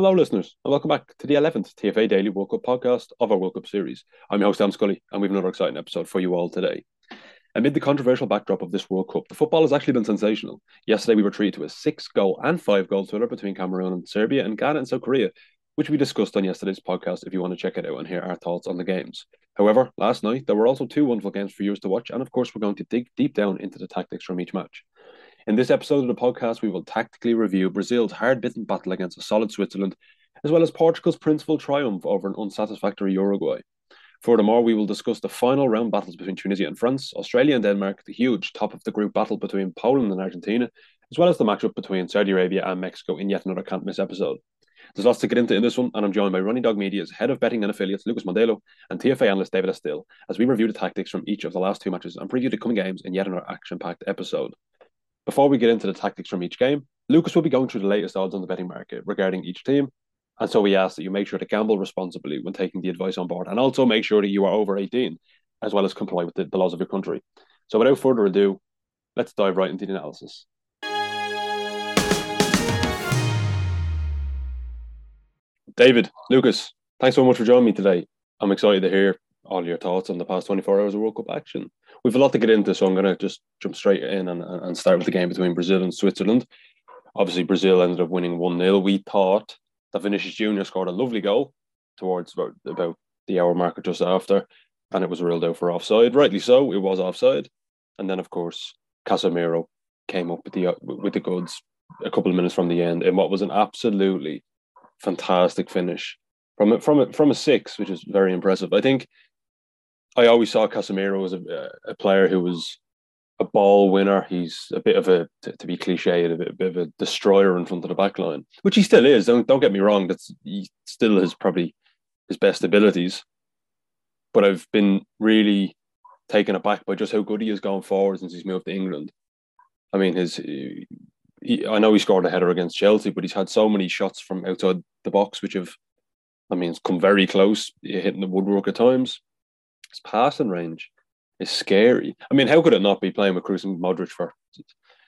Hello, listeners, and welcome back to the 11th TFA Daily World Cup podcast of our World Cup series. I'm your host, Sam Scully, and we have another exciting episode for you all today. Amid the controversial backdrop of this World Cup, the football has actually been sensational. Yesterday, we were treated to a six goal and five goal thriller between Cameroon and Serbia and Ghana and South Korea, which we discussed on yesterday's podcast if you want to check it out and hear our thoughts on the games. However, last night, there were also two wonderful games for viewers to watch, and of course, we're going to dig deep down into the tactics from each match. In this episode of the podcast, we will tactically review Brazil's hard bitten battle against a solid Switzerland, as well as Portugal's principal triumph over an unsatisfactory Uruguay. Furthermore, we will discuss the final round battles between Tunisia and France, Australia and Denmark, the huge top of the group battle between Poland and Argentina, as well as the matchup between Saudi Arabia and Mexico in yet another can't miss episode. There's lots to get into in this one, and I'm joined by Running Dog Media's head of betting and affiliates, Lucas Mondelo, and TFA analyst David Estill, as we review the tactics from each of the last two matches and preview the coming games in yet another action packed episode. Before we get into the tactics from each game, Lucas will be going through the latest odds on the betting market regarding each team. And so we ask that you make sure to gamble responsibly when taking the advice on board and also make sure that you are over 18, as well as comply with the, the laws of your country. So without further ado, let's dive right into the analysis. David, Lucas, thanks so much for joining me today. I'm excited to hear all your thoughts on the past 24 hours of World Cup action. We've a lot to get into, so I'm going to just jump straight in and, and start with the game between Brazil and Switzerland. Obviously, Brazil ended up winning 1 0. We thought that Vinicius Jr. scored a lovely goal towards about, about the hour marker just after, and it was ruled out for offside. Rightly so, it was offside. And then, of course, Casemiro came up with the with the goods a couple of minutes from the end in what was an absolutely fantastic finish from from from a six, which is very impressive. I think I always saw Casemiro as a, a player who was a ball winner. He's a bit of a, to, to be cliche, a bit, a bit, of a destroyer in front of the back line, which he still is. Don't don't get me wrong. That's he still has probably his best abilities. But I've been really taken aback by just how good he has gone forward since he's moved to England. I mean, his he, I know he scored a header against Chelsea, but he's had so many shots from outside the box, which have, I mean, it's come very close, hitting the woodwork at times. His passing range is scary. I mean, how could it not be playing with Kroos and Modric for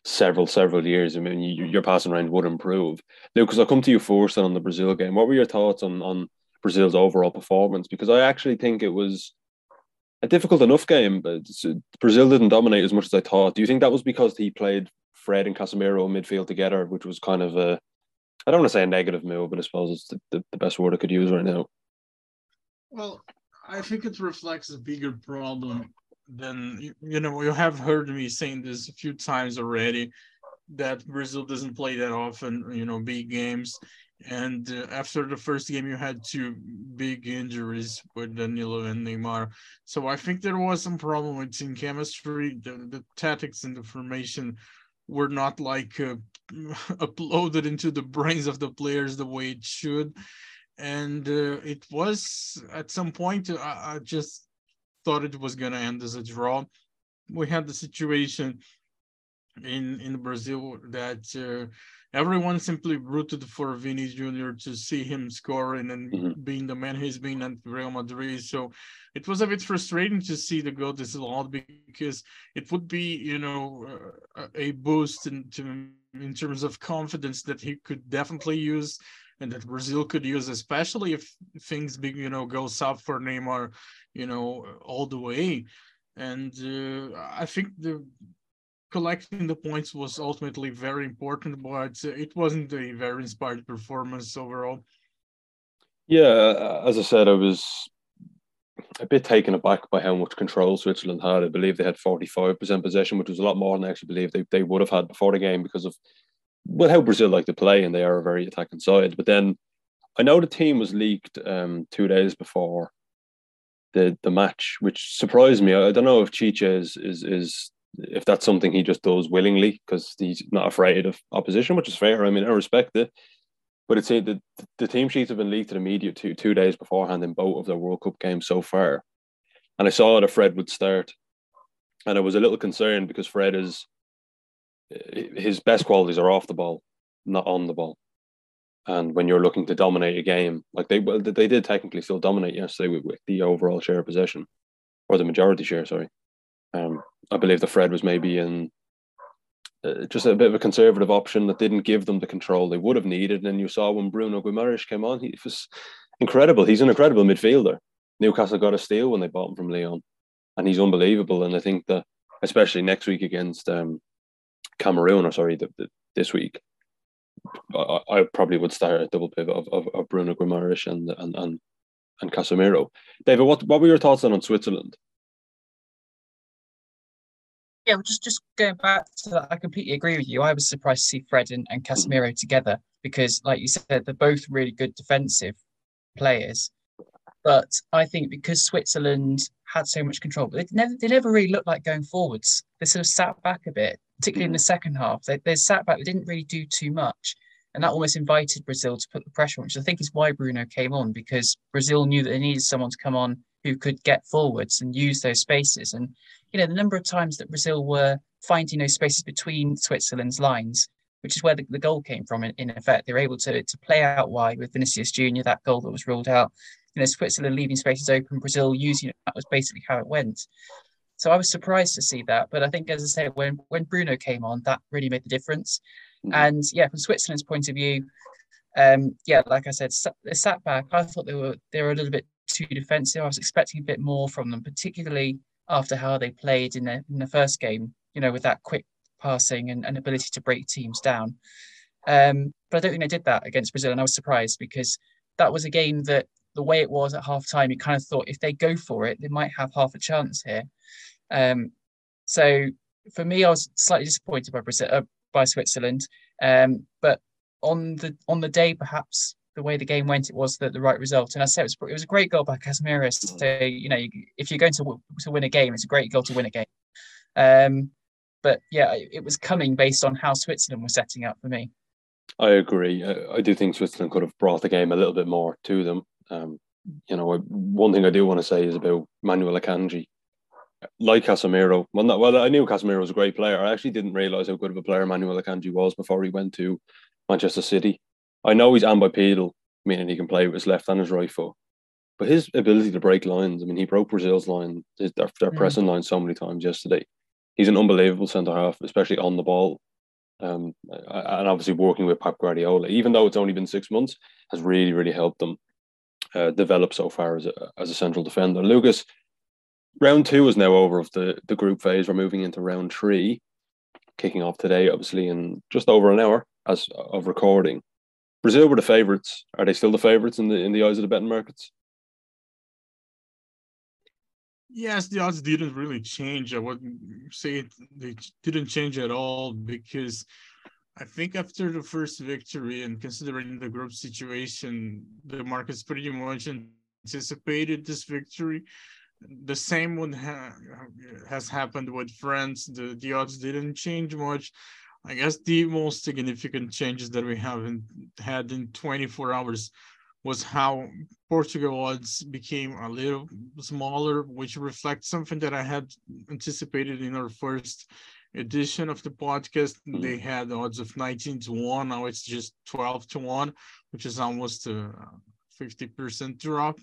several, several years? I mean, you, your passing range would improve. Lucas, I'll come to you first on the Brazil game. What were your thoughts on, on Brazil's overall performance? Because I actually think it was a difficult enough game, but uh, Brazil didn't dominate as much as I thought. Do you think that was because he played Fred and Casemiro in midfield together, which was kind of a, I don't want to say a negative move, but I suppose it's the, the, the best word I could use right now. Well, I think it reflects a bigger problem than you know. You have heard me saying this a few times already that Brazil doesn't play that often, you know, big games. And uh, after the first game, you had two big injuries with Danilo and Neymar. So I think there was some problem with team chemistry. The, the tactics and the formation were not like uh, uploaded into the brains of the players the way it should and uh, it was at some point I, I, just thought it was going to end as a draw we had the situation in in brazil that uh, everyone simply rooted for Vini Jr. to see him scoring and mm-hmm. being the man he's been at Real Madrid. So it was a bit frustrating to see the goal this loud because it would be, you know, uh, a boost in, to, in terms of confidence that he could definitely use and that Brazil could use, especially if things big, you know, go south for Neymar, you know, all the way. And uh, I think the collecting the points was ultimately very important, but it wasn't a very inspired performance overall. Yeah, as I said, I was a bit taken aback by how much control Switzerland had. I believe they had 45% possession, which was a lot more than I actually believe they, they would have had before the game because of well how Brazil like to play and they are a very attacking side. But then I know the team was leaked um, two days before the the match, which surprised me. I don't know if Tite is is is if that's something he just does willingly because he's not afraid of opposition, which is fair. I mean, I respect it. But it's the the team sheets have been leaked to the media two two days beforehand in both of their World Cup games so far, and I saw that Fred would start, and I was a little concerned because Fred is his best qualities are off the ball, not on the ball. And when you're looking to dominate a game, like they well, they did technically still dominate yesterday with, with the overall share of possession, or the majority share. Sorry, um, I believe the Fred was maybe in uh, just a bit of a conservative option that didn't give them the control they would have needed. And then you saw when Bruno Guimaraes came on, he was incredible. He's an incredible midfielder. Newcastle got a steal when they bought him from Lyon, and he's unbelievable. And I think that especially next week against um, Cameroon, or sorry, the, the, this week, I, I, probably would start a double pivot of, of, of Bruno Guimaraes and and and and Casemiro. David, what what were your thoughts on, on Switzerland? Yeah, well, just just going back to that, I completely agree with you. I was surprised to see Fred and, and Casemiro together because, like you said, they're both really good defensive players. But I think because Switzerland had so much control, but they never they never really looked like going forwards. They sort of sat back a bit, particularly in the mm. second half. They, they sat back, they didn't really do too much. And that almost invited Brazil to put the pressure on, which I think is why Bruno came on, because Brazil knew that they needed someone to come on who could get forwards and use those spaces. And, you know, the number of times that Brazil were finding those spaces between Switzerland's lines, which is where the, the goal came from, in, in effect. They were able to, to play out wide with Vinicius Jr., that goal that was ruled out. You know, Switzerland leaving spaces open, Brazil using it. That was basically how it went. So I was surprised to see that. But I think, as I said, when, when Bruno came on, that really made the difference. Mm-hmm. And yeah, from Switzerland's point of view, um, yeah, like I said, they sat back. I thought they were they were a little bit too defensive. I was expecting a bit more from them, particularly after how they played in the in the first game. You know, with that quick passing and, and ability to break teams down. Um, but I don't think they did that against Brazil, and I was surprised because that was a game that the way it was at half time, you kind of thought if they go for it, they might have half a chance here. Um, so for me, I was slightly disappointed by uh, by Switzerland. Um, but on the on the day, perhaps the way the game went, it was the, the right result. And I said it was, it was a great goal by Casemiro. So you know, if you're going to to win a game, it's a great goal to win a game. Um, but yeah, it was coming based on how Switzerland was setting up for me. I agree. I, I do think Switzerland could have brought the game a little bit more to them. Um, you know, one thing I do want to say is about Manuel Akanji like Casemiro. Well, not, well, I knew Casemiro was a great player. I actually didn't realize how good of a player Manuel Akanji was before he went to Manchester City. I know he's ambipedal, meaning he can play with his left and his right foot. But his ability to break lines, I mean, he broke Brazil's line, his, their, their mm. pressing line so many times yesterday. He's an unbelievable centre half, especially on the ball. Um, and obviously working with Pep Guardiola, even though it's only been six months, has really, really helped them uh, develop so far as a, as a central defender. Lucas, round two is now over of the, the group phase. We're moving into round three, kicking off today, obviously, in just over an hour as of recording. Brazil were the favourites. Are they still the favourites in the in the eyes of the betting markets? Yes, the odds didn't really change. I wouldn't say they didn't change at all because I think after the first victory and considering the group situation, the markets pretty much anticipated this victory the same would ha- has happened with France. The the odds didn't change much. I guess the most significant changes that we haven't had in 24 hours was how Portugal odds became a little smaller, which reflects something that I had anticipated in our first edition of the podcast. They had odds of 19 to 1. Now it's just 12 to 1, which is almost a 50% drop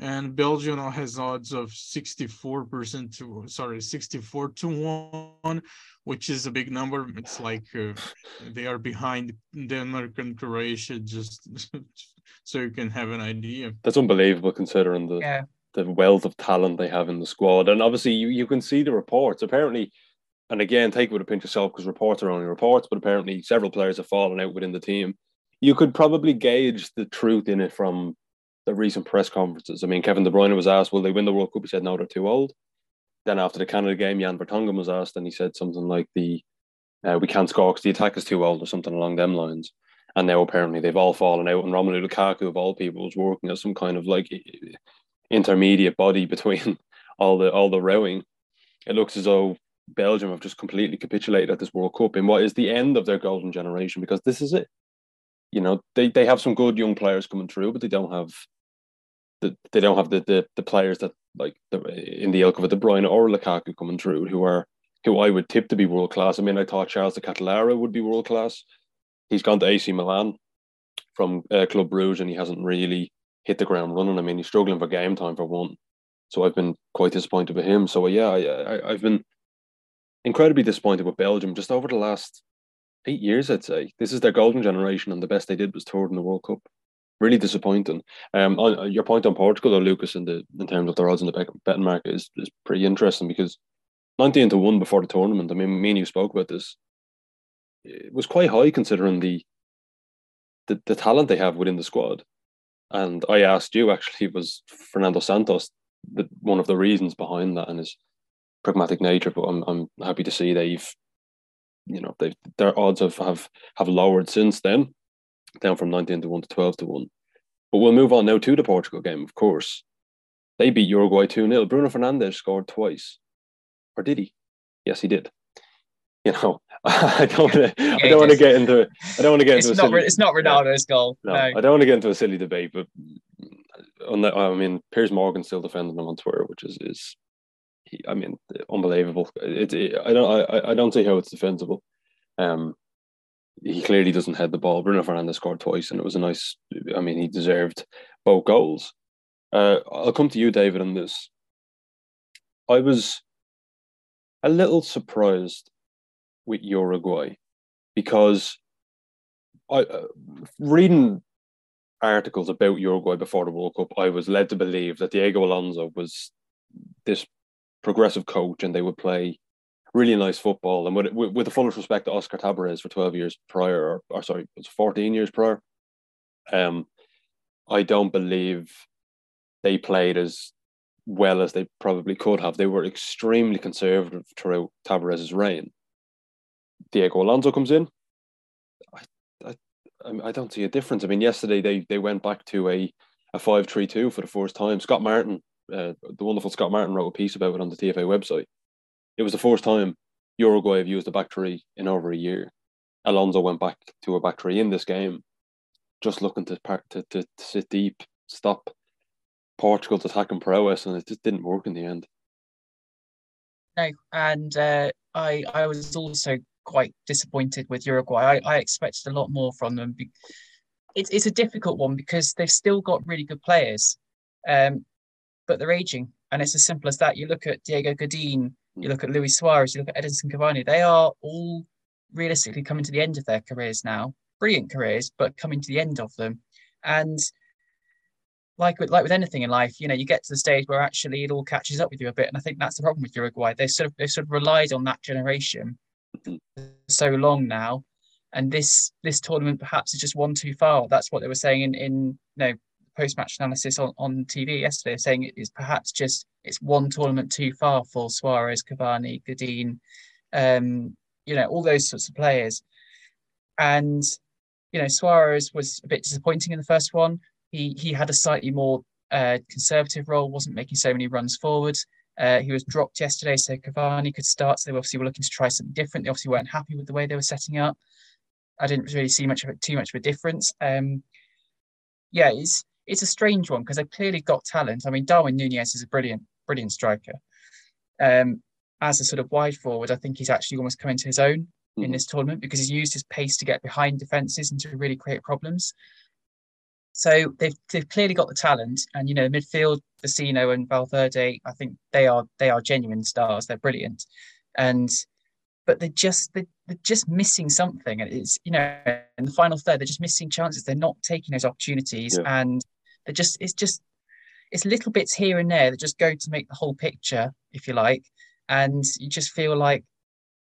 and Belgium now has odds of 64% to sorry 64 to 1 which is a big number. It's like uh, they are behind Denmark and Croatia just so you can have an idea. That's unbelievable considering the yeah. the wealth of talent they have in the squad. And obviously you, you can see the reports. Apparently and again take it with a pinch of salt because reports are only reports but apparently several players have fallen out within the team. You could probably gauge the truth in it from the recent press conferences. I mean, Kevin De Bruyne was asked, "Will they win the World Cup?" He said, "No, they're too old." Then after the Canada game, Jan Vertonghen was asked, and he said something like, "The uh, we can't score because the attack is too old," or something along them lines. And now apparently they've all fallen out, and Romelu Lukaku, of all people, was working as some kind of like intermediate body between all the all the rowing. It looks as though Belgium have just completely capitulated at this World Cup in what is the end of their golden generation because this is it. You know, they, they have some good young players coming through, but they don't have the, they don't have the, the the players that like the, in the ilk of De Bruyne or Lukaku coming through who are who I would tip to be world class. I mean, I thought Charles de Ketelaere would be world class. He's gone to AC Milan from uh, Club Brugge and he hasn't really hit the ground running. I mean, he's struggling for game time for one. So I've been quite disappointed with him. So yeah, I, I, I've been incredibly disappointed with Belgium just over the last eight years, I'd say. This is their golden generation, and the best they did was third in the World Cup. Really disappointing. Um, on, your point on Portugal, though, Lucas, in the in terms of the odds in the betting market is, is pretty interesting because 19 to 1 before the tournament. I mean, me and you spoke about this. It was quite high considering the the, the talent they have within the squad. And I asked you actually, was Fernando Santos the, one of the reasons behind that and his pragmatic nature? But I'm, I'm happy to see they've, you know, they their odds have, have have lowered since then, down from 19 to 1 to 12 to 1. But we'll move on now to the Portugal game, of course. They beat Uruguay 2 0. Bruno Fernandes scored twice. Or did he? Yes, he did. You know, I don't want to. I don't want to get into. It. I don't want to get it's into. Not, silly, it's not Ronaldo's yeah. goal. No, no, I don't want to get into a silly debate, but on the, I mean, Piers Morgan still defending him on Twitter, which is is, he, I mean, unbelievable. It, it, I don't I, I don't see how it's defensible. Um, he clearly doesn't head the ball. Bruno Fernandes scored twice, and it was a nice. I mean, he deserved both goals. Uh, I'll come to you, David, on this. I was a little surprised with Uruguay because I uh, reading articles about Uruguay before the World Cup, I was led to believe that Diego Alonso was this progressive coach and they would play really nice football. And with, with, with the fullest respect to Oscar Tabarez for 12 years prior, or, or sorry, it was 14 years prior, um, I don't believe they played as well as they probably could have. They were extremely conservative throughout Tabarez's reign. Diego Alonso comes in. I, I, I don't see a difference. I mean, yesterday they they went back to a a five three two for the first time. Scott Martin, uh, the wonderful Scott Martin, wrote a piece about it on the TFA website. It was the first time Uruguay have used a back three in over a year. Alonso went back to a back three in this game, just looking to to, to, to sit deep, stop Portugal's attacking prowess, and it just didn't work in the end. No, and uh, I I was also quite disappointed with Uruguay. I, I expected a lot more from them. It's it's a difficult one because they've still got really good players, um, but they're aging, and it's as simple as that. You look at Diego Godin, you look at Luis Suarez, you look at Edinson Cavani. They are all realistically coming to the end of their careers now. Brilliant careers, but coming to the end of them, and like with like with anything in life, you know, you get to the stage where actually it all catches up with you a bit. And I think that's the problem with Uruguay. They sort of they sort of relied on that generation so long now. And this this tournament perhaps is just one too far. That's what they were saying in, in you know post match analysis on, on TV yesterday, saying it is perhaps just it's one tournament too far for Suarez, Cavani, Godin, um, you know, all those sorts of players. And you know, Suarez was a bit disappointing in the first one he he had a slightly more uh, conservative role, wasn't making so many runs forward. Uh, he was dropped yesterday, so Cavani could start. So they obviously were looking to try something different. They obviously weren't happy with the way they were setting up. I didn't really see much of it, too much of a difference. Um, yeah, it's it's a strange one because they've clearly got talent. I mean, Darwin Nunez is a brilliant, brilliant striker. Um, as a sort of wide forward, I think he's actually almost come into his own mm-hmm. in this tournament because he's used his pace to get behind defenses and to really create problems. So they've, they've clearly got the talent, and you know midfield, Vecino and Valverde, I think they are they are genuine stars. They're brilliant, and but they're just they're, they're just missing something, and it's you know in the final third they're just missing chances. They're not taking those opportunities, yeah. and they're just it's just it's little bits here and there that just go to make the whole picture, if you like, and you just feel like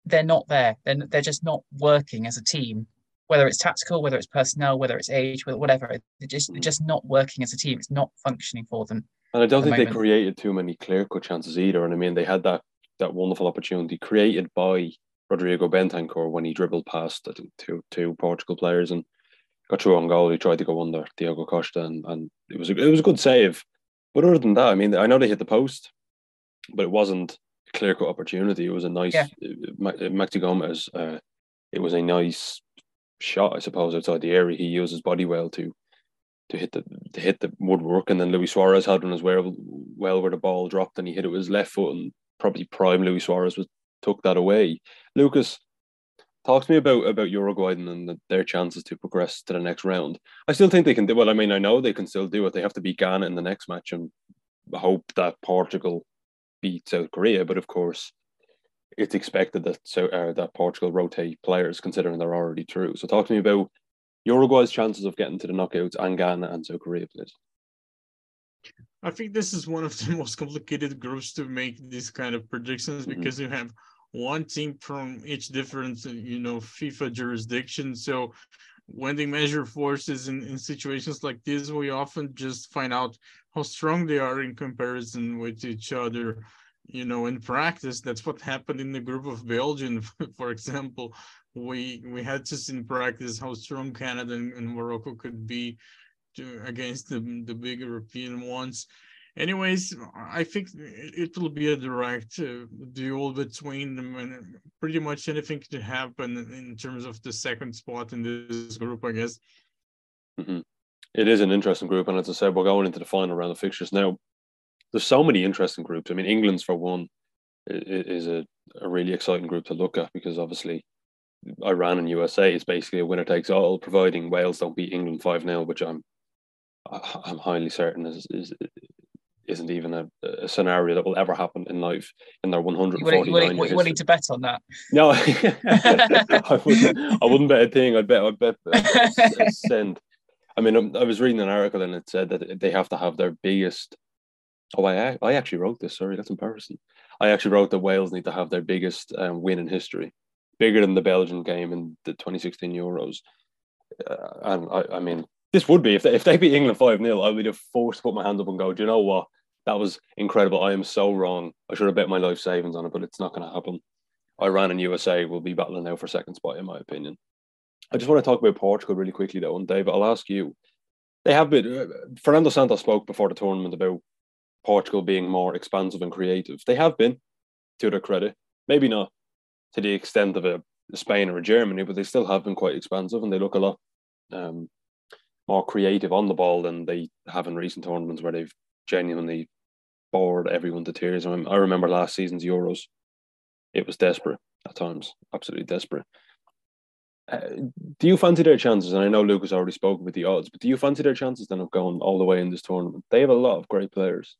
they're not there. They're, they're just not working as a team whether it's tactical, whether it's personnel, whether it's age, whatever. They're just they're just not working as a team. It's not functioning for them. And I don't think moment. they created too many clear cut chances either. And I mean, they had that that wonderful opportunity created by Rodrigo Bentancur when he dribbled past I think two two Portugal players and got through on goal. He tried to go under Diogo Costa and, and it was a, it was a good save. But other than that, I mean, I know they hit the post, but it wasn't a clear cut opportunity. It was a nice yeah. Maxi Gomez. Uh, it was a nice shot, I suppose, outside the area. He used his body well to to hit the to hit the woodwork, and then Luis Suarez had one as well, well where the ball dropped and he hit it with his left foot, and probably prime Luis Suarez was took that away. Lucas, talk to me about about Uruguay and the, their chances to progress to the next round. I still think they can do well. I mean, I know they can still do it. They have to beat Ghana in the next match and hope that Portugal beat South Korea. But of course, it's expected that so uh, that Portugal rotate players considering they're already through. So talk to me about Uruguay's chances of getting to the knockouts and Ghana and South Korea, please. I think this is one of the most complicated groups to make these kind of predictions mm-hmm. because you have one team from each different, you know, FIFA jurisdiction. So when they measure forces in, in situations like this, we often just find out how strong they are in comparison with each other. You know, in practice, that's what happened in the group of Belgium, for example. We we had see in practice how strong Canada and, and Morocco could be to, against the, the big European ones anyways, I think it will be a direct uh, duel between them, and pretty much anything to happen in terms of the second spot in this group, I guess. Mm-hmm. It is an interesting group, and as I said, we're going into the final round of fixtures now. There's so many interesting groups. I mean, England's for one is a, a really exciting group to look at because obviously Iran and USA is basically a winner takes all, providing Wales don't beat England five 0 which I'm I'm highly certain is, is isn't even a, a, scenario that will ever happen in life in their 149 you want, you want to bet on that? No, I, wouldn't, I wouldn't bet a thing. I'd bet, I'd bet a cent. I mean, I was reading an article and it said that they have to have their biggest. Oh, I, I actually wrote this. Sorry, that's embarrassing. I actually wrote that Wales need to have their biggest um, win in history, bigger than the Belgian game in the 2016 Euros. Uh, and I, I mean, this would be if they, if they beat England 5 0, I would have forced to put my hand up and go, do you know what? That was incredible. I am so wrong. I should have bet my life savings on it, but it's not going to happen. Iran and USA will be battling now for second spot, in my opinion. I just want to talk about Portugal really quickly, though. And Dave, I'll ask you. They have been. Uh, Fernando Santos spoke before the tournament about Portugal being more expansive and creative. They have been, to their credit. Maybe not to the extent of a, Spain or a Germany, but they still have been quite expansive, and they look a lot um, more creative on the ball than they have in recent tournaments where they've genuinely bored everyone to tears. I, I remember last season's Euros; it was desperate at times, absolutely desperate. Uh, do you fancy their chances? And I know Lucas already spoke with the odds, but do you fancy their chances then of going all the way in this tournament? They have a lot of great players.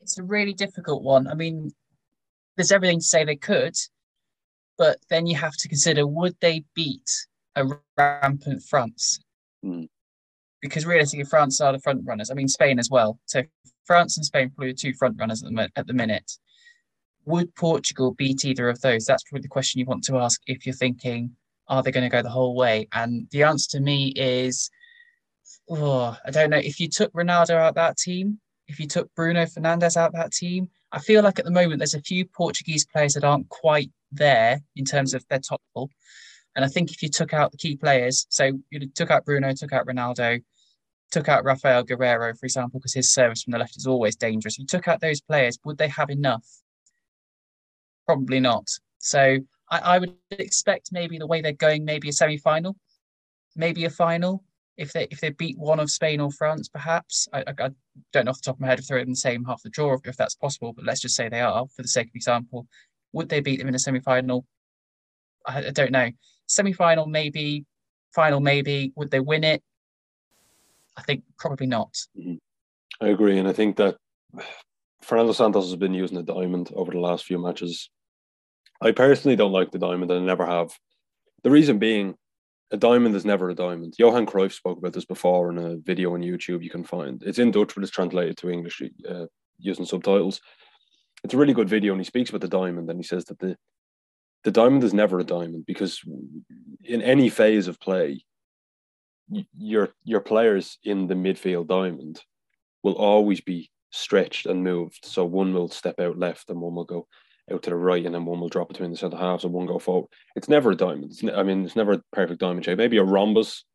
It's a really difficult one. I mean, there's everything to say they could, but then you have to consider would they beat a rampant France? Mm because realistically, France are the front runners. I mean, Spain as well. So France and Spain probably the two front runners at the, at the minute. Would Portugal beat either of those? That's probably the question you want to ask if you're thinking, are they going to go the whole way? And the answer to me is, oh, I don't know. If you took Ronaldo out that team, if you took Bruno Fernandes out that team, I feel like at the moment there's a few Portuguese players that aren't quite there in terms of their top level. And I think if you took out the key players, so you took out Bruno, took out Ronaldo, took out Raphael Guerreiro, for example, because his service from the left is always dangerous. You took out those players, would they have enough? Probably not. So I, I would expect maybe the way they're going, maybe a semi-final, maybe a final. If they if they beat one of Spain or France, perhaps I, I, I don't know off the top of my head if they're in the same half the draw if that's possible. But let's just say they are, for the sake of example. Would they beat them in a semi-final? I, I don't know semi-final maybe, final maybe. Would they win it? I think probably not. Mm-hmm. I agree, and I think that Fernando Santos has been using the diamond over the last few matches. I personally don't like the diamond, and I never have. The reason being, a diamond is never a diamond. Johan Cruyff spoke about this before in a video on YouTube. You can find it's in Dutch, but it's translated to English uh, using subtitles. It's a really good video, and he speaks about the diamond, and he says that the the diamond is never a diamond because in any phase of play, your your players in the midfield diamond will always be stretched and moved. So one will step out left and one will go out to the right, and then one will drop between the centre halves and one go forward. It's never a diamond. Ne- I mean, it's never a perfect diamond shape. Maybe a rhombus.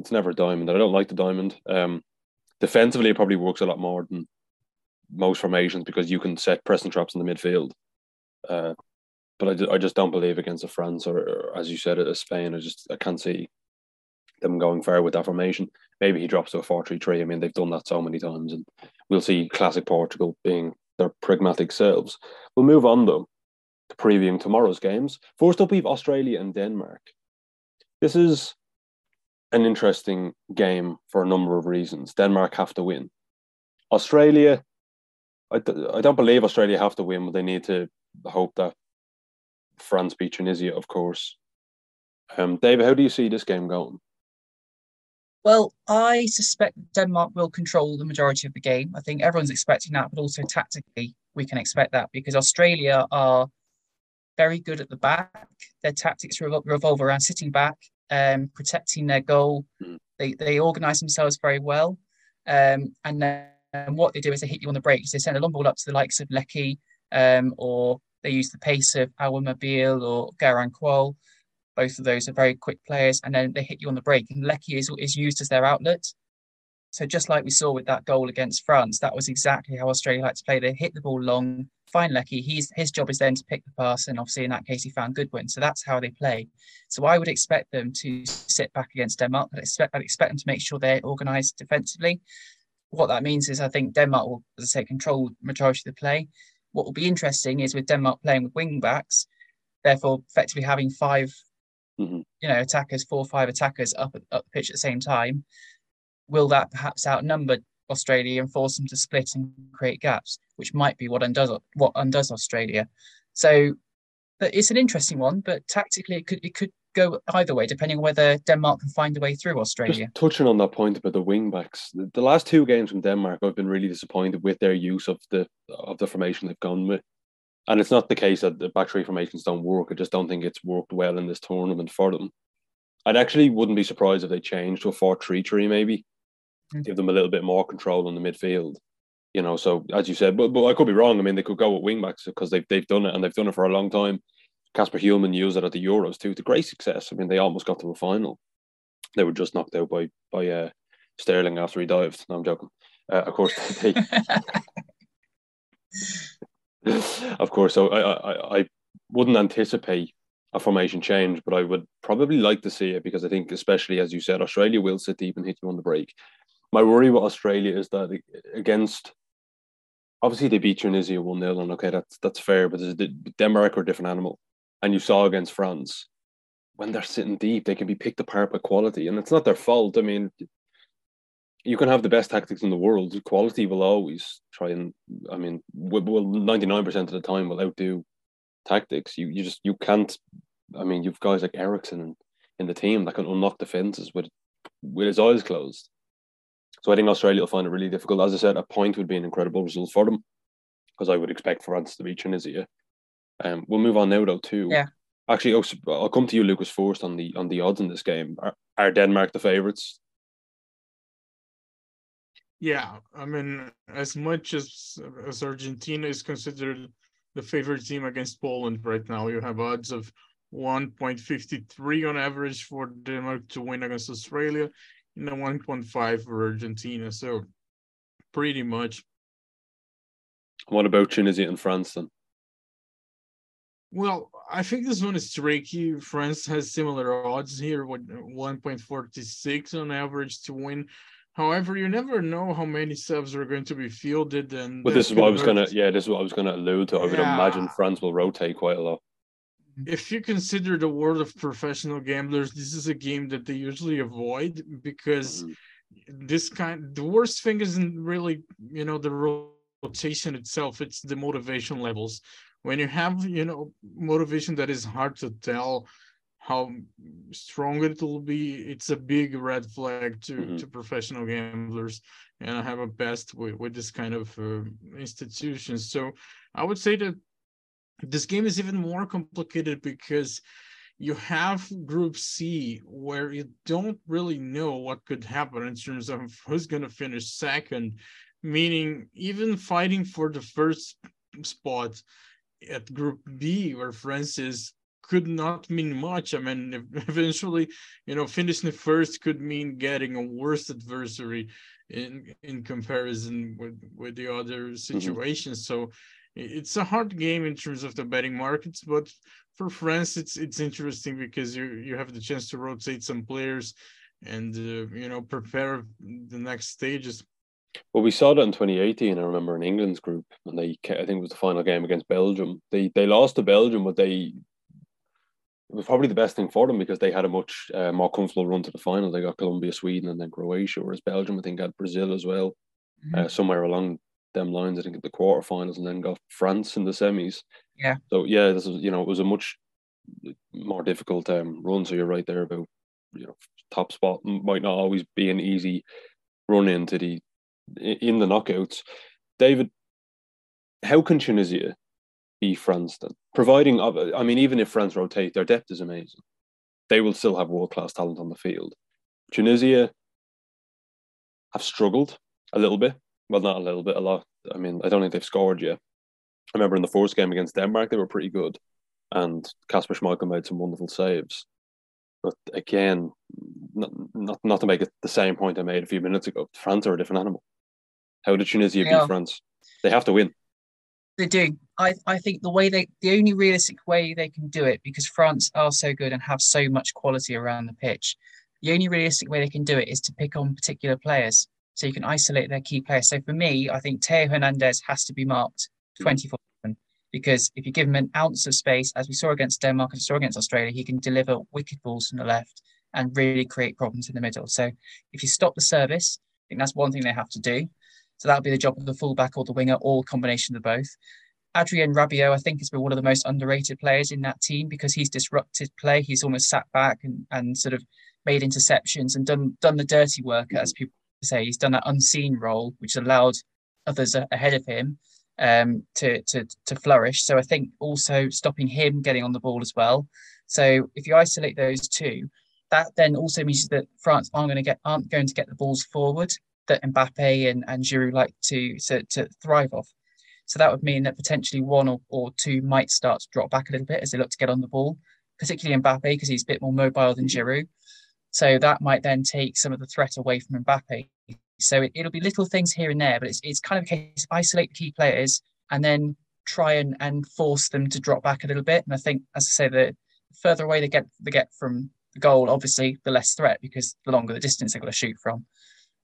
It's never a diamond. I don't like the diamond. Um, defensively, it probably works a lot more than most formations because you can set pressing traps in the midfield. Uh, but I, I just don't believe against a France or, or, as you said, a Spain. I just I can't see them going far with that formation. Maybe he drops to a 4 3 3. I mean, they've done that so many times, and we'll see classic Portugal being their pragmatic selves. We'll move on, though, to previewing tomorrow's games. First up, we have Australia and Denmark. This is an interesting game for a number of reasons. Denmark have to win. Australia, I, I don't believe Australia have to win, but they need to hope that France beat Tunisia, of course. Um, David, how do you see this game going? Well, I suspect Denmark will control the majority of the game. I think everyone's expecting that, but also tactically, we can expect that because Australia are very good at the back. Their tactics revolve around sitting back, um, protecting their goal. Mm. They, they organize themselves very well. Um, and then what they do is they hit you on the breaks. They send a long ball up to the likes of Leckie, um, or they use the pace of Awer Mabil or Garang Kuol. Both of those are very quick players, and then they hit you on the break. And Leckie is, is used as their outlet. So just like we saw with that goal against France, that was exactly how Australia like to play. They hit the ball long, find Leckie. He's his job is then to pick the pass, and obviously in that case he found Goodwin. So that's how they play. So I would expect them to sit back against Denmark. I'd expect I'd expect them to make sure they're organised defensively. What that means is I think Denmark will, as I say, control majority of the play. What will be interesting is with Denmark playing with wing backs, therefore effectively having 5 mm-hmm. you know, attackers, four or five attackers up, up the pitch at the same time will that perhaps outnumber Australia and force them to split and create gaps, which might be what undoes what undoes Australia. So, but it's an interesting one. But tactically, it could it could go either way, depending on whether Denmark can find a way through Australia. Just touching on that point about the wing backs, the, last two games from Denmark, I've been really disappointed with their use of the of the formation they've gone with. And it's not the case that the back three formations don't work. I just don't think it's worked well in this tournament for them. I'd actually wouldn't be surprised if they changed to a 4 3 3 maybe mm. give them a little bit more control in the midfield. You know, so as you said, but, but I could be wrong. I mean, they could go with wingbacks because they've they've done it and they've done it for a long time. Kasper Hjulmand used it at the Euros too to great success. I mean, they almost got to a final. They were just knocked out by by uh, Sterling after he dived. No, I'm joking. Uh, of course, they. of course, so I, I I wouldn't anticipate a formation change, but I would probably like to see it because I think, especially as you said, Australia will sit deep and hit you on the break my worry with Australia is that against obviously they beat Tunisia 1 0, and okay, that's that's fair, but Denmark are a different animal. And you saw against France, when they're sitting deep, they can be picked apart by quality, and it's not their fault. I mean, you can have the best tactics in the world, quality will always try and, I mean, will 99% of the time will outdo tactics. You you just you can't. I mean, you've guys like Eriksen in, the team that can unlock defenses with with his eyes closed. So I think Australia will find it really difficult. As I said, a point would be an incredible result for them because I would expect France to beat Tunisia. Um, we'll move on now though too. Yeah. Actually, I'll come to you, Lucas, first on the on the odds in this game. Are, are Denmark the favourites? Yeah, I mean, as much as as Argentina is considered the favorite team against Poland right now, you have odds of 1.53 on average for Denmark to win against Australia and the 1.5 for Argentina. So pretty much. What about Tunisia and France then? Well, I think this one is tricky. France has similar odds here with 1.46 on average to win. However, you never know how many subs are going to be fielded. And but this is what I was gonna, yeah, this is what I was gonna allude to. I would imagine France will rotate quite a lot if you consider the world of professional gamblers, this is a game that they usually avoid because mm-hmm. this kind the worst thing isn't really you know the rotation itself; it's the motivation levels. When you have you know motivation that is hard to tell how strong it will be, it's a big red flag to mm-hmm. to professional gamblers. And I have a best with, with this kind of uh, institutions. So I would say that this game is even more complicated because you have group C where you don't really know what could happen in terms of who's going to finish second, meaning even fighting for the first spot at group B where France is could not mean much. I mean, eventually, you know, finishing first could mean getting a worse adversary in in comparison with with the other mm-hmm. situations. Mm-hmm. So it's a hard game in terms of the betting markets, but for France, it's it's interesting because you you have the chance to rotate some players and uh, you know prepare the next stages. Well, we saw that in 2018. I remember in England's group, and they I think it was the final game against Belgium. They they lost to Belgium, but they it was probably the best thing for them because they had a much uh, more comfortable run to the final. They got Colombia, Sweden, and then Croatia, whereas Belgium I think had Brazil as well, mm-hmm. uh, somewhere along them lines. I think at the quarterfinals, and then got France in the semis. Yeah. So yeah, this is you know it was a much more difficult um, run. So you're right there about you know top spot might not always be an easy run into the in the knockouts. David, how can Tunisia be France then? Providing, I mean, even if France rotate, their depth is amazing. They will still have world class talent on the field. Tunisia have struggled a little bit. Well, not a little bit, a lot. I mean, I don't think they've scored yet. I remember in the first game against Denmark, they were pretty good, and Kasper Schmeichel made some wonderful saves. But again, not, not not to make it the same point I made a few minutes ago. France are a different animal. How did Tunisia beat France? They have to win. They do. I, I think the way they the only realistic way they can do it because France are so good and have so much quality around the pitch. The only realistic way they can do it is to pick on particular players. So you can isolate their key players. So for me, I think Theo Hernandez has to be marked hmm. 24 7 because if you give him an ounce of space, as we saw against Denmark and saw against Australia, he can deliver wicked balls from the left and really create problems in the middle. So if you stop the service, I think that's one thing they have to do. So that'll be the job of the fullback or the winger, or combination of both. Adrien Rabiot, I think, has been one of the most underrated players in that team because he's disrupted play. He's almost sat back and, and sort of made interceptions and done done the dirty work, as people say. He's done that unseen role, which allowed others ahead of him um, to, to, to flourish. So I think also stopping him getting on the ball as well. So if you isolate those two, that then also means that France aren't going to get aren't going to get the balls forward that Mbappe and, and Giroud like to, to, to thrive off. So that would mean that potentially one or, or two might start to drop back a little bit as they look to get on the ball, particularly Mbappe because he's a bit more mobile than Giroud. So that might then take some of the threat away from Mbappe. So it, will be little things here and there, but it's, it's kind of a case of isolate the key players and then try and, and force them to drop back a little bit. And I think, as I say, the further away they get they get from the goal, obviously, the less threat because the longer the distance they're going to shoot from.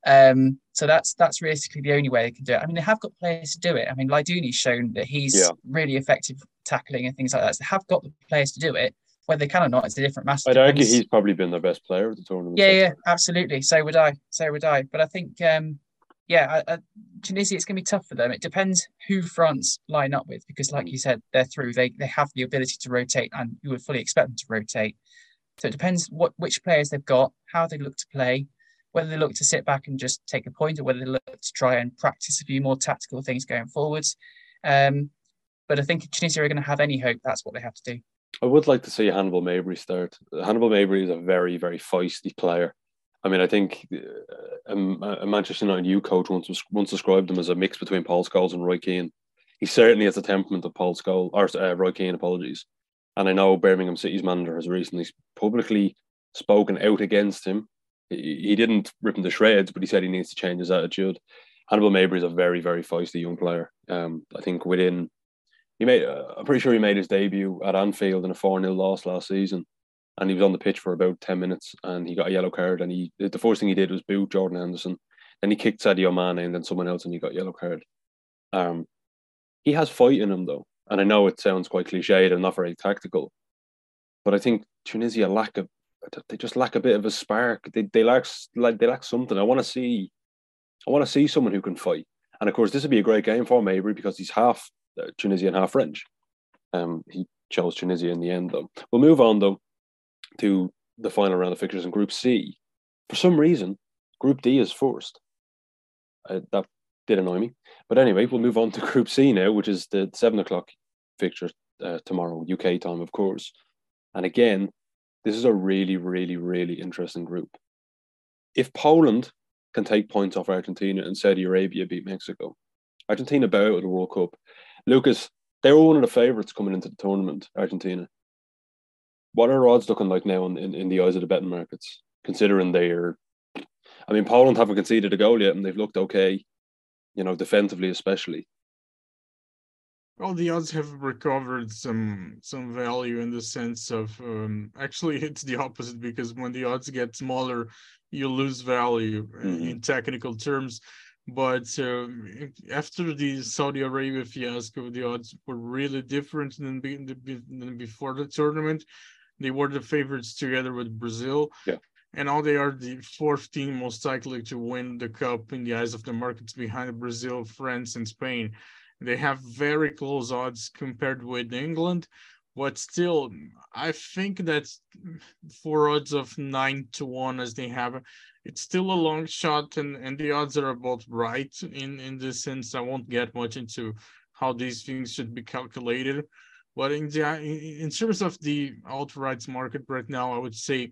Um, so that's that's realistically the only way they can do it. I mean, they have got players to do it. I mean, Laidouni's shown that he's yeah. really effective tackling and things like that. So they have got the players to do it. Whether they can or not, it's a different matter. I'd argue he's probably been their best player at the tournament. Yeah, yeah, absolutely. So would I. So would I. But I think, um, yeah, I, I, Tunisia, it's going to be tough for them. It depends who France line up with, because, like you said, they're through. They they have the ability to rotate, and you would fully expect them to rotate. So it depends what which players they've got, how they look to play, whether they look to sit back and just take a point, or whether they look to try and practice a few more tactical things going forwards. Um, but I think if Tunisia are going to have any hope, that's what they have to do. I would like to see Hannibal Mejbri start. Hannibal Mejbri is a very, very feisty player. I mean, I think uh, a, Manchester United U coach once once described him as a mix between Paul Scholes and Roy Keane. He certainly has the temperament of Paul Scholes or uh, Roy Keane. Apologies. And I know Birmingham City's manager has recently publicly spoken out against him. He, didn't rip him to shreds, but he said he needs to change his attitude. Hannibal Mejbri is a very, very feisty young player. Um, I think within he made. Uh, I'm pretty sure he made his debut at Anfield in a four 0 loss last season, and he was on the pitch for about ten minutes, and he got a yellow card. And he the first thing he did was boot Jordan Henderson. Then he kicked Sadio Mane and then someone else, and he got yellow card. Um, he has fight in him though, and I know it sounds quite cliched and not very tactical, but I think Tunisia lack a they just lack a bit of a spark. They they lack like they lack something. I want to see, I want to see someone who can fight. And of course, this would be a great game for Mejbri because he's half uh, Tunisian, half French. Um, he chose Tunisia in the end, though. We'll move on though to the final round of fixtures in Group C. For some reason, Group D is first. Uh, that did annoy me, but anyway, we'll move on to Group C now, which is the seven o'clock fixture uh, tomorrow, UK time, of course. And again, this is a really, really, really interesting group. If Poland can take points off Argentina and Saudi Arabia beat Mexico, Argentina bow out of the World Cup. Lucas, they were one of the favourites coming into the tournament, Argentina. What are odds looking like now in, in, in the eyes of the betting markets, considering they're I mean, Poland haven't conceded a goal yet, and they've looked okay, you know, defensively especially. Well, the odds have recovered some some value in the sense of um, actually it's the opposite because when the odds get smaller, you lose value mm-hmm. in technical terms. But uh, after the Saudi Arabia fiasco, the odds were really different than, than before the tournament. They were the favorites together with Brazil. Yeah. and now they are the fourth team most likely to win the cup in the eyes of the markets behind Brazil, France, and Spain. They have very close odds compared with England, but still, I think that four odds of nine to one as they have, it's still a long shot, and, and the odds are about right in in this sense. I won't get much into how these things should be calculated, but in the in terms of the outrights market right now, I would say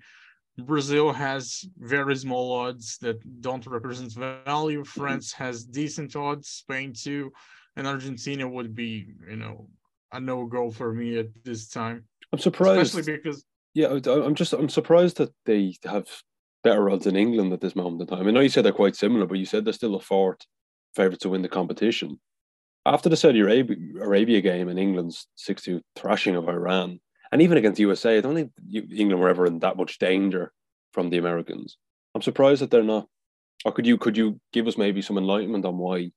Brazil has very small odds that don't represent value. France has decent odds, Spain too, and Argentina would be, you know, a no go for me at this time. I'm surprised, especially because yeah, I'm just I'm surprised that they have better odds in England at this moment in time. I know you said they're quite similar, but you said they're still a fourth favourite to win the competition. After the Saudi Arabia, Arabia game and England's 6 2 thrashing of Iran, and even against USA, I don't think England were ever in that much danger from the Americans. I'm surprised that they're not. Or could you could you give us maybe some enlightenment on why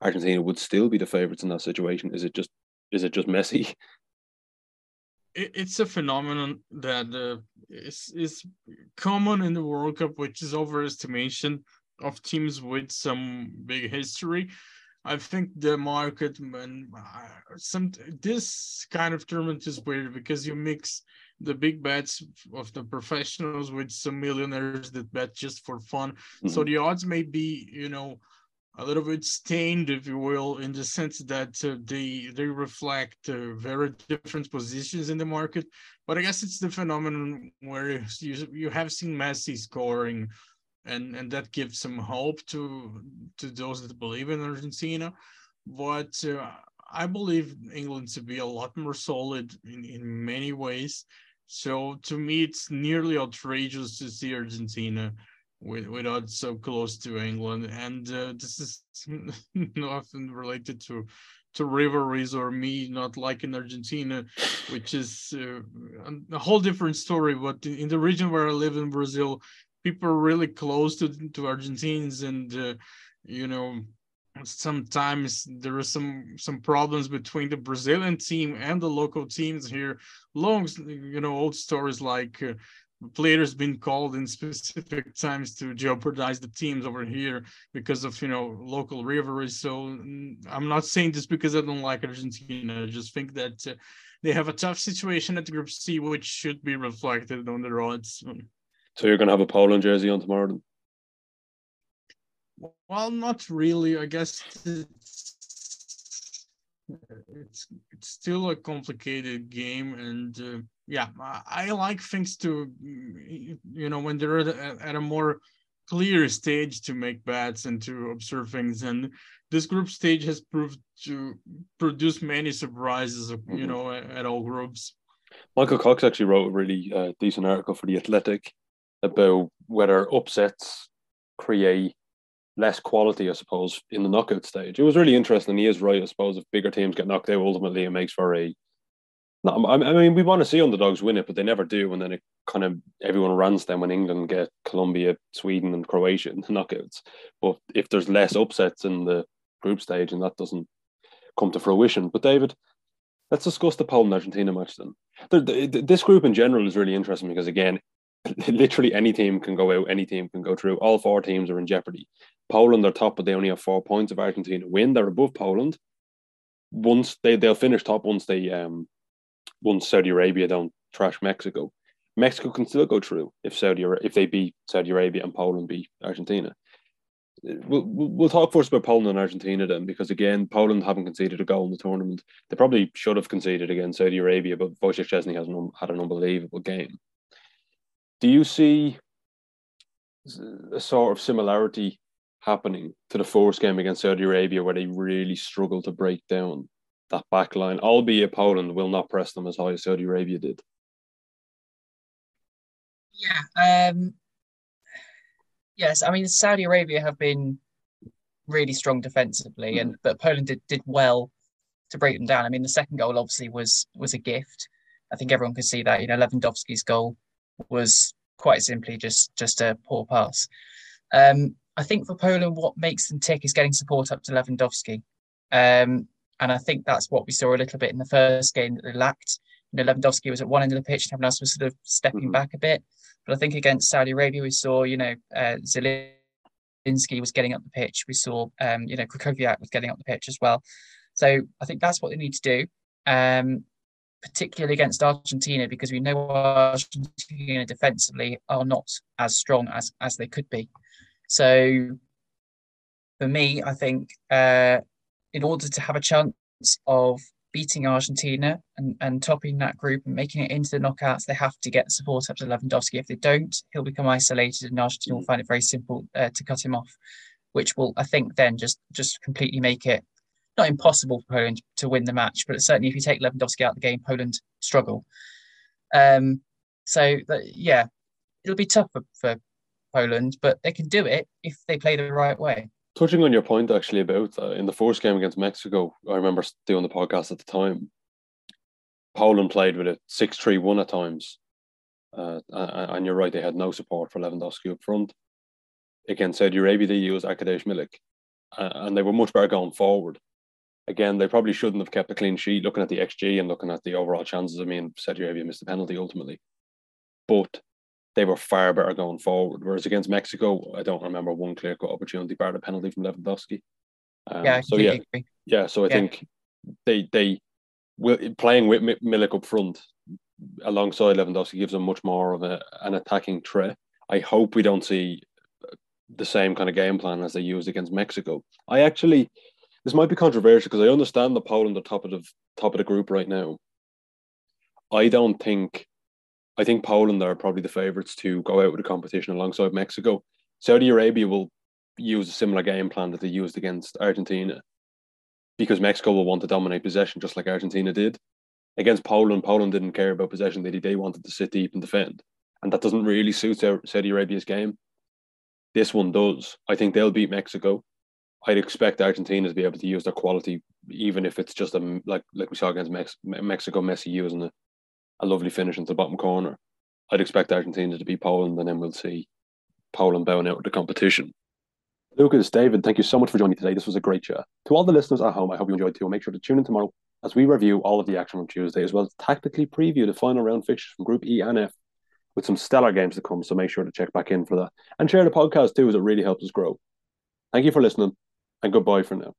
Argentina would still be the favourites in that situation? Is it just is it just messy? it's a phenomenon that uh, is is common in the World Cup, which is overestimation of teams with some big history. I think the market and uh, some this kind of tournament is weird because you mix the big bets of the professionals with some millionaires that bet just for fun. Mm-hmm. So the odds may be, you know, a little bit stained, if you will, in the sense that uh, they they reflect uh, very different positions in the market. But I guess it's the phenomenon where you you have seen Messi scoring, and and that gives some hope to to those that believe in Argentina. But uh, I believe England to be a lot more solid in in many ways. So to me, it's nearly outrageous to see Argentina with, with odds so close to England, and uh, this is often related to to rivalries or me not liking Argentina, which is uh, a whole different story. But in the region where I live in Brazil, people are really close to to Argentines, and uh, you know sometimes there are some some problems between the Brazilian team and the local teams here. Long, you know, old stories like uh, players been called in specific times to jeopardize the teams over here because of you know local rivalries. So mm, i'm not saying this because i don't like argentina i just think that uh, they have a tough situation at group c which should be reflected on the odds. So you're going to have a poland jersey on tomorrow then? well not really. I guess it's it's it's still a complicated game and uh, yeah, I like things to, you know, when they're at a more clear stage to make bets and to observe things. And this group stage has proved to produce many surprises, mm-hmm. you know, at, at, all groups. Michael Cox actually wrote a really uh, decent article for The Athletic about whether upsets create less quality, I suppose, in the knockout stage. It was really interesting. He is right, I suppose, if bigger teams get knocked out, ultimately it makes for a no, I mean we want to see underdogs win it, but they never do, and then it kind of everyone runs them when England get Colombia, Sweden, and Croatia in the knockouts. But if there's less upsets in the group stage, and that doesn't come to fruition. But David, let's discuss the Poland Argentina match then. The, the, this group in general is really interesting because again, literally any team can go out, any team can go through. All four teams are in jeopardy. Poland are top, but they only have four points. If Argentina win, they're above Poland. Once they they'll finish top once they um once Saudi Arabia don't trash Mexico. Mexico can still go through if Saudi if they beat Saudi Arabia and Poland beat Argentina. We'll, we'll talk first about Poland and Argentina then, because again, Poland haven't conceded a goal in the tournament. They probably should have conceded against Saudi Arabia, but Wojciech Szczesny has had an unbelievable game. Do you see a sort of similarity happening to the first game against Saudi Arabia, where they really struggled to break down that back line, albeit Poland will not press them as high as Saudi Arabia did. Yeah. Um, yes, I mean Saudi Arabia have been really strong defensively, mm. and but Poland did, did well to break them down. I mean, the second goal obviously was was a gift. I think everyone could see that. You know, Lewandowski's goal was quite simply just just a poor pass. Um, I think for Poland, what makes them tick is getting support up to Lewandowski. Um, and I think that's what we saw a little bit in the first game that they lacked. You know, Lewandowski was at one end of the pitch, and everyone else was sort of stepping mm-hmm. back a bit. But I think against Saudi Arabia, we saw, you know, uh, Zielinski was getting up the pitch. We saw, um, you know, Krychowiak was getting up the pitch as well. So I think that's what they need to do, um, particularly against Argentina, because we know Argentina defensively are not as strong as as they could be. So for me, I think uh, in order to have a chance of beating Argentina and, and topping that group and making it into the knockouts, they have to get support up to Lewandowski. If they don't, he'll become isolated and Argentina will find it very simple uh, to cut him off, which will, I think, then just just completely make it not impossible for Poland to win the match, but certainly if you take Lewandowski out of the game, Poland struggle. Um, so that, yeah, it'll be tough for, for Poland, but they can do it if they play the right way. Touching on your point actually about uh, in the first game against Mexico, I remember doing the podcast at the time. Poland played with a 6 3 1 at times. Uh, and you're right, they had no support for Lewandowski up front. Against Saudi Arabia, they used Arkadiusz Milik, uh, and they were much better going forward. Again, they probably shouldn't have kept a clean sheet looking at the XG and looking at the overall chances. I mean, Saudi Arabia missed the penalty ultimately. But they were far better going forward. Whereas against Mexico, I don't remember one clear cut opportunity bar the penalty from Lewandowski. Um, yeah, so yeah, agree. yeah. So I yeah. think they they will playing with Milik up front alongside Lewandowski gives them much more of a, an attacking threat. I hope we don't see the same kind of game plan as they used against Mexico. I actually this might be controversial because I understand the Poland are top of the top of the group right now. I don't think I think Poland are probably the favourites to go out with the competition alongside Mexico. Saudi Arabia will use a similar game plan that they used against Argentina because Mexico will want to dominate possession just like Argentina did. Against Poland, Poland didn't care about possession. They, they wanted to sit deep and defend. And that doesn't really suit Saudi Arabia's game. This one does. I think they'll beat Mexico. I'd expect Argentina to be able to use their quality, even if it's just a like like we saw against Mex- Mexico, Messi using it a lovely finish into the bottom corner. I'd expect Argentina to beat Poland, and then we'll see Poland bowing out of the competition. Lucas, David, thank you so much for joining me today. This was a great chat. To all the listeners at home, I hope you enjoyed too. Make sure to tune in tomorrow as we review all of the action from Tuesday, as well as tactically preview the final round fixtures from Group E and F with some stellar games to come. So make sure to check back in for that and share the podcast too, as it really helps us grow. Thank you for listening, and goodbye for now.